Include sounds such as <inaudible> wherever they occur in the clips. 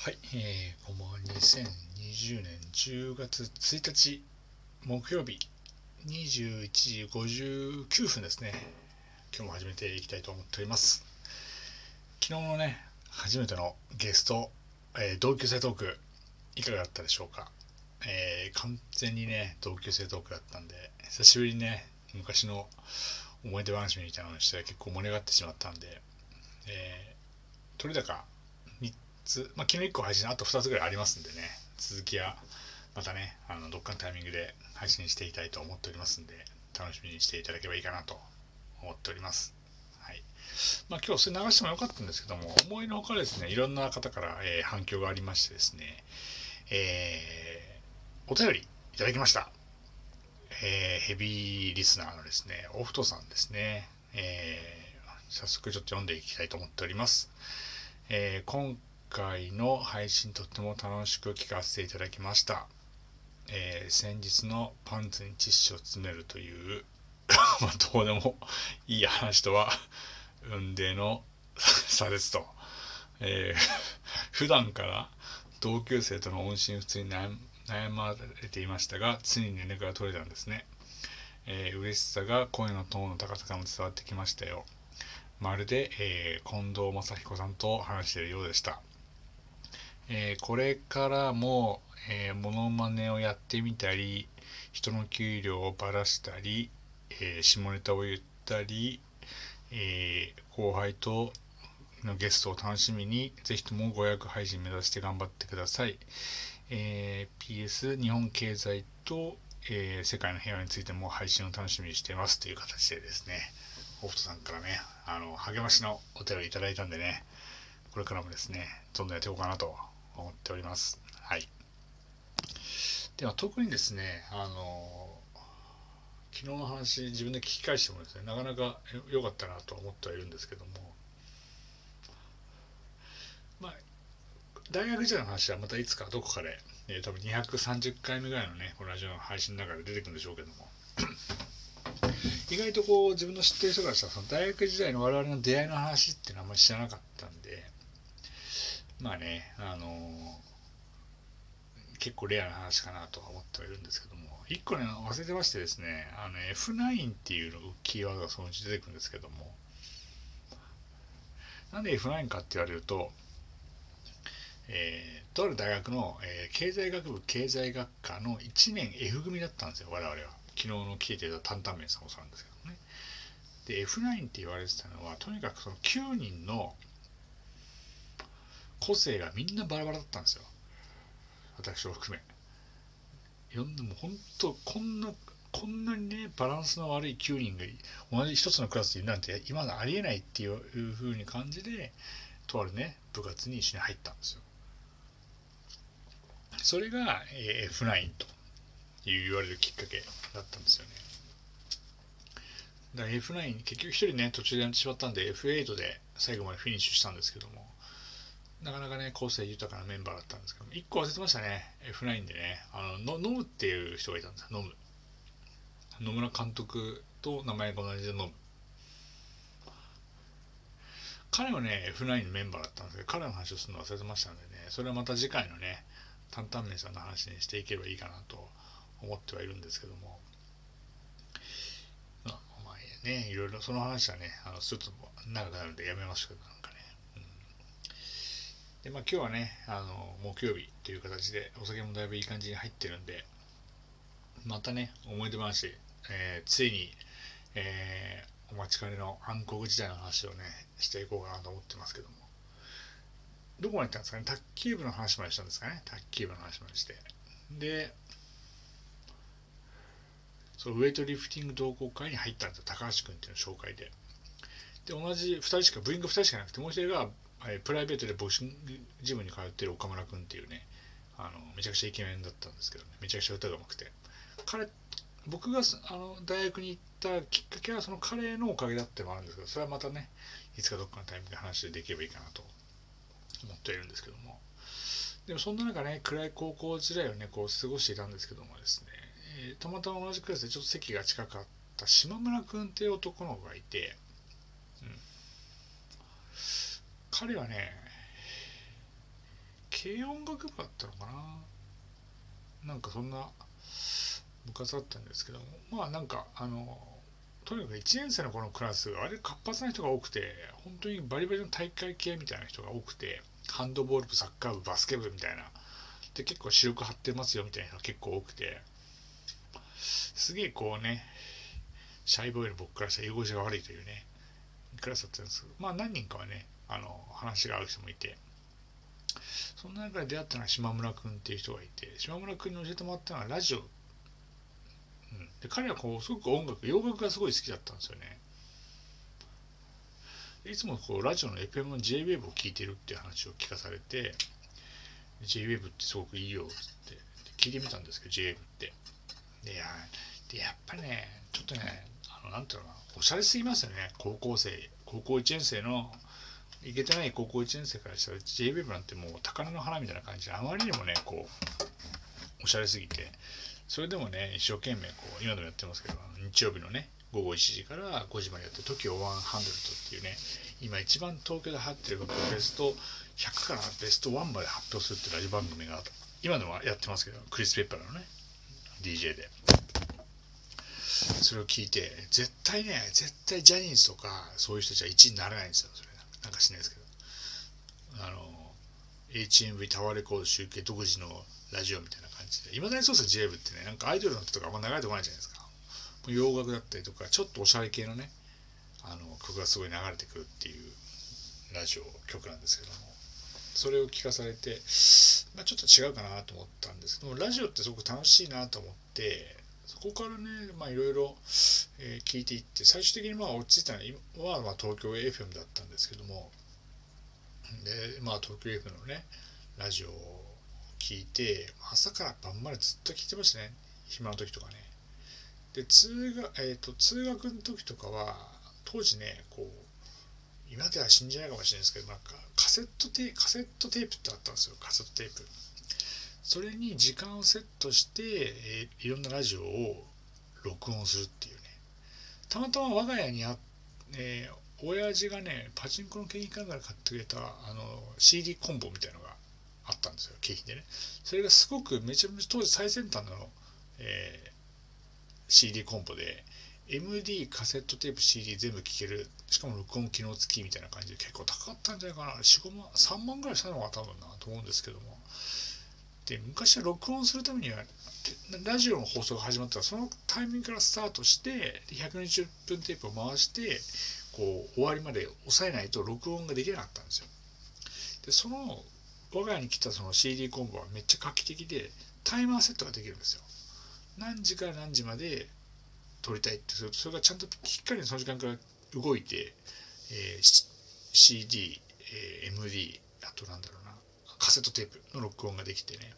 はい、えー、こんばんは。2020年10月1日木曜日21時59分ですね。今日も始めていきたいと思っております。昨日のね、初めてのゲスト、えー同級生トーク、いかがだったでしょうか？えー完全にね、同級生トークだったんで、久しぶりにね、昔の思い出話みたいなのをして結構盛り上がってしまったんで、えー、取れ高3つ、まあ、昨日1個配信あと2つぐらいありますんでね続きはまたねあのどっかのタイミングで配信していきたいと思っておりますんで楽しみにしていただければいいかなと思っております。はい。まあ今日それ流してもよかったんですけども思いのほかですねいろんな方から、えー反響がありましてですねえーお便りいただきました。えーヘビーリスナーのですねオフトさんですね。えー早速ちょっと読んでいきたいと思っております。えー今回の配信とっても楽しく聞かせていただきました、えー先日のパンツにティッシュを詰めるという <laughs> まあどうでもいい話とは運命の差ですと、えー <laughs> 普段から同級生との音信不通に悩まれていましたがついに連絡が取れたんですね、えー嬉しさが声のトーンの高さからも伝わってきましたよ。まるで、えー近藤正彦さんと話しているようでした、えーこれからも、えー、モノマネをやってみたり人の給料をばらしたり、えー下ネタを言ったり、えー後輩とのゲストを楽しみにぜひとも500配信目指して頑張ってください、えー PS 日本経済と、えー世界の平和についても配信を楽しみにしています。という形でですねオフトさんからねあの励ましのお便りいただいたんでねこれからもですねどんどんやっていこうかなと思っております。はい。では特にですねあの昨日の話自分で聞き返してもですねなかなか良かったなと思ってはいるんですけども。まあ大学時代の話はまたいつかどこかで、えー多分230回目ぐらいのねこのラジオの配信の中で出てくるんでしょうけども。意外とこう自分の知ってる人からしたらその大学時代の我々の出会いの話っていうのはあんまり知らなかったまあねあの結構レアな話かなとは思ってはいるんですけども一個ね忘れてましてですねあの F9 っていうのキーワードがそのうち出てくるんですけどもなんで F9 かって言われるとえーとある大学の、えー経済学部経済学科の1年 F 組だったんですよ我々は。昨日の来ていただいた担々麺さんもそうなんですけどね。で F9 って言われてたのはとにかくその9人の個性がみんなバラバラだったんですよ。私を含め。よんでも本当こんなこんなにねバランスの悪い9人が同じ一つのクラスにいるなんて今までありえないっていう風に感じでとあるね部活に一緒に入ったんですよ。それが、F9 と言われるきっかけだったんですよね。だから F9 結局一人ね途中でやってしまったんで F8 で最後までフィニッシュしたんですけども。なかなかね個性豊かなメンバーだったんですけど1個忘れてましたね。F9 でね。あののノムっていう人がいたんですノム。野村監督と名前が同じでノム。彼はね F9 のメンバーだったんですけど彼の話をするの忘れてましたんでね。それはまた次回のね担々麺さんの話にしていければいいかなと思ってはいるんですけども。まあまあねいろいろその話はねあのすると長くなるんでやめますけど、でまあ今日はねあの木曜日という形でお酒もだいぶいい感じに入ってるんでまたね思い出話、えーついに、えーお待ちかねの暗黒時代の話をねしていこうかなと思ってますけども。どこまで行ったんですかね？卓球部の話までしたんですかね？卓球部の話までして。でそうウェイトリフティング同好会に入ったんですよ。高橋君っていうの紹介で。で同じ2人しか部員が2人しかなくてもう一人が、えープライベートでボクシングジムに通ってる岡村君っていうねあのめちゃくちゃイケメンだったんですけどね。めちゃくちゃ歌がうまくて。彼僕があの大学に行ったきっかけはその彼のおかげだってもあるんですけどそれはまたねいつかどっかのタイミングで話できればいいかなと思っているんですけども。でもそんな中ね暗い高校時代をねこう過ごしていたんですけどもですね、えーたまたま同じクラスでちょっと席が近かった島村君っていう男の子がいて、うん、彼はね軽音楽部だったのかな。なんかそんな部活だったんですけども。まあなんかあのとにかく1年生のこのクラスあれ活発な人が多くて本当にバリバリの大会系みたいな人が多くてハンドボール部サッカー部バスケ部みたいな。で結構視力張ってますよみたいな人が結構多くて。すげえこうねシャイボーイの僕からしたら居心地が悪いというねクラスだったんですけど。まあ何人かはねあの話が合う人もいて。そんな中で出会ったのは島村君っていう人がいて島村君に教えてもらったのはラジオ、うん、で彼はこうすごく音楽洋楽がすごい好きだったんですよね。いつもこうラジオの FM の JWAVE を聞いてるっていう話を聞かされて JWAVE ってすごくいいよって。聞いてみたんですけど JWAVE って。でやでやっぱねちょっとねあのなんていうのかなおしゃれすぎますよね。高校生高校1年生のいけてない高校1年生からしたら j w e なんてもう宝の花みたいな感じであまりにもねこうおしゃれすぎてそれでもね一生懸命こう今でもやってますけど日曜日のね午後1時から5時までやって TOKIO100 っていうね今一番東京で流行ってるベスト100からベスト1まで発表するってラジオ番組が今でもやってますけどクリス・ペッパーのね DJ で。それを聞いて絶対ね絶対ジャニーズとかそういう人たちは1位になれないんですよ。なんかしないですけど。あの HMV タワーレコード集計独自のラジオみたいな感じで。いまだにそうですよ JV ってね。なんかアイドルの人とかあんま流れてこないじゃないですか。洋楽だったりとかちょっとおしゃれ系のねあの曲がすごい流れてくるっていうラジオ曲なんですけども。それを聞かされて、まあ、ちょっと違うかなと思ったんですけどもラジオってすごく楽しいなと思ってそこからねまあいろいろ聞いていって最終的にまあ落ち着いたのはまあ東京 FM だったんですけどもでまあ東京 FM のねラジオを聞いて朝から晩までずっと聞いてましたね暇の時とかね。で通学,、えーと、通学の時とかは当時ねこう今では信じないかもしれないですけどなんかカセットテカセットテープってあったんですよカセットテープ。それに時間をセットして、えー、いろんなラジオを録音するっていうね。たまたま我が家にあ、えー、親父がねパチンコの景品館から買ってくれたあの CD コンボみたいのがあったんですよ景品でね。それがすごくめちゃめちゃ当時最先端の、えー、CD コンボで MD カセットテープ CD 全部聴けるしかも録音機能付きみたいな感じで結構高かったんじゃないかな。45万3万ぐらいしたのが多分なと思うんですけども。で昔は録音するためにはラジオの放送が始まったらそのタイミングからスタートして120分テープを回してこう終わりまで抑えないと録音ができなかったんですよ。でその我が家に来たその CD コンボはめっちゃ画期的でタイマーセットができるんですよ。何時から何時まで撮りたいってするとそれがちゃんとしっかりその時間から動いて、えー、CD、えー、MD あとなんだろうなセットテープの録音ができてね。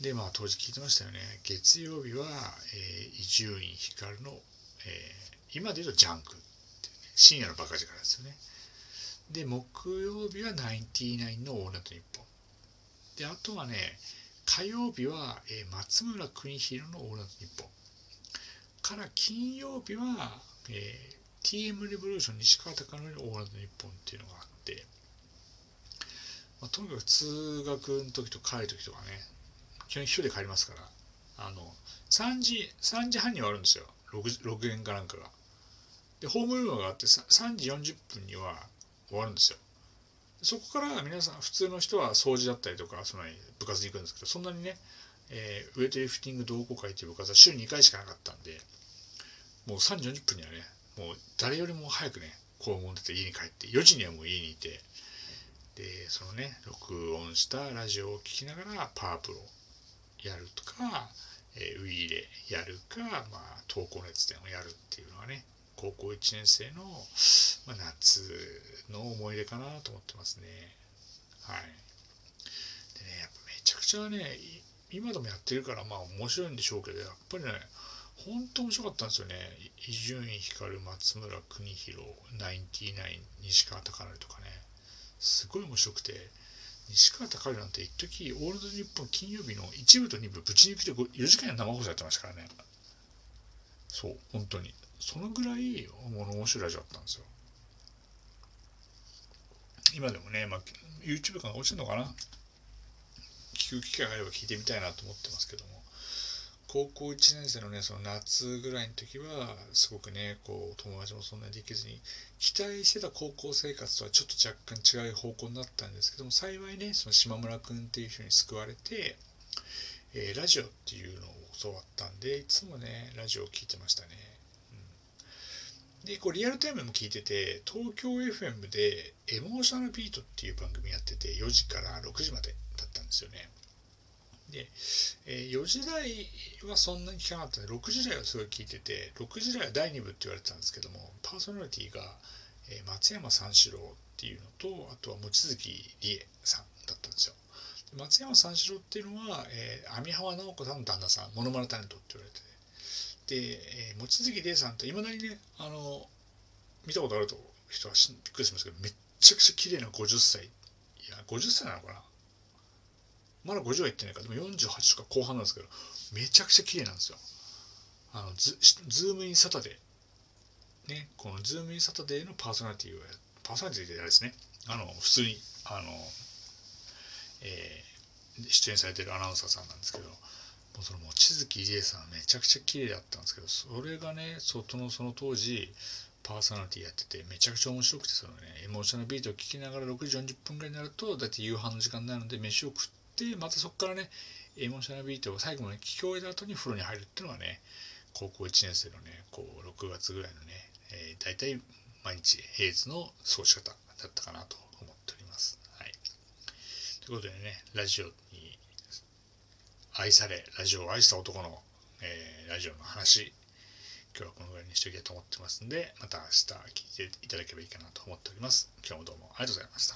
でまあ当時聞いてましたよね。月曜日は伊集院光の、えー、今で言うとジャンクね深夜のバカ力ですよね。で木曜日はナインティナインのオールナイトニッポンであとはね火曜日は、えー、松村邦弘のオールナイトニッポンから金曜日は、えー、TM レボリューション西川貴教のオールナイトニッポンっていうのがあって。まあ、とにかく通学の時と帰る時とかね基本一人で帰りますから。あの3時3時半に終わるんですよ。6, 6限かなんかが。でホームルームがあって3時40分には終わるんですよ。そこから皆さん普通の人は掃除だったりとかその部活に行くんですけどそんなにね、えー、ウエイトリフティング同好会っていう部活は週2回しかなかったんでもう3時40分にはねもう誰よりも早くね校門出て家に帰って4時にはもう家にいてでそのね録音したラジオを聴きながらパワープロやるとか、えー、ウィーレやるか、まあ、投稿熱伝をやるっていうのがね高校1年生の、まあ、夏の思い出かなと思ってますね。はい。でねやっぱめちゃくちゃね今でもやってるからまあ面白いんでしょうけどやっぱりね本当面白かったんですよね。伊集院光松村邦弘ナインティナイン西川貴教とかね。すごい面白くて西川貴教なんて一時オールド日本金曜日の一部と二部ぶち抜きで4時間生放送やってましたからね。そう本当に。そのぐらいもの面白いラジオだったんですよ。今でもね、まあ、YouTube が落ちるのかな。聞く機会があれば聞いてみたいなと思ってますけども。高校1年生のねその夏ぐらいの時はすごくねこう友達もそんなにできずに期待してた高校生活とはちょっと若干違う方向になったんですけども幸いねその島村君っていう人に救われて、えー、ラジオっていうのを教わったんでいつもねラジオを聴いてましたね、うん、でこうリアルタイムも聞いてて東京 FM でエモーショナルビートっていう番組やってて4時から6時までだったんですよね。で、えー、4時台はそんなに聞かなかったんで6時台はすごい聞いてて6時台は第2部って言われてたんですけどもパーソナリティが、えー、松山三四郎っていうのとあとは望月理恵さんだったんですよ。松山三四郎っていうのは、えー、網浜直子さんの旦那さんモノマネタレントって言われてて。で、えー、望月理恵さんっていまだにねあの見たことあると人はびっくりしますけどめっちゃくちゃ綺麗な50歳いや50歳なのかなまだ50はいってないかでも48とか後半なんですけどめちゃくちゃ綺麗なんですよ。あのズームインサタデー。ねこのズームインサタデーのパーソナリティをパーソナリティであれですね。あの普通にあの、えー、出演されてるアナウンサーさんなんですけどもうその望月理恵さんめちゃくちゃ綺麗だったんですけどそれがね外のその当時パーソナリティやっててめちゃくちゃ面白くてそのねエモーショナルビートを聞きながら6時40分ぐらいになるとだって夕飯の時間になるので飯を食ってでまたそこからねエモーショナルビートを最後まで聞き終えた後に風呂に入るっていうのがね高校1年生のねこう6月ぐらいのね、えー、大体毎日平日の過ごし方だったかなと思っております。はい、ということでねラジオに愛されラジオを愛した男の、えー、ラジオの話今日はこのぐらいにしておきたいと思ってますんでまた明日聞いていただければいいかなと思っております。今日もどうもありがとうございました。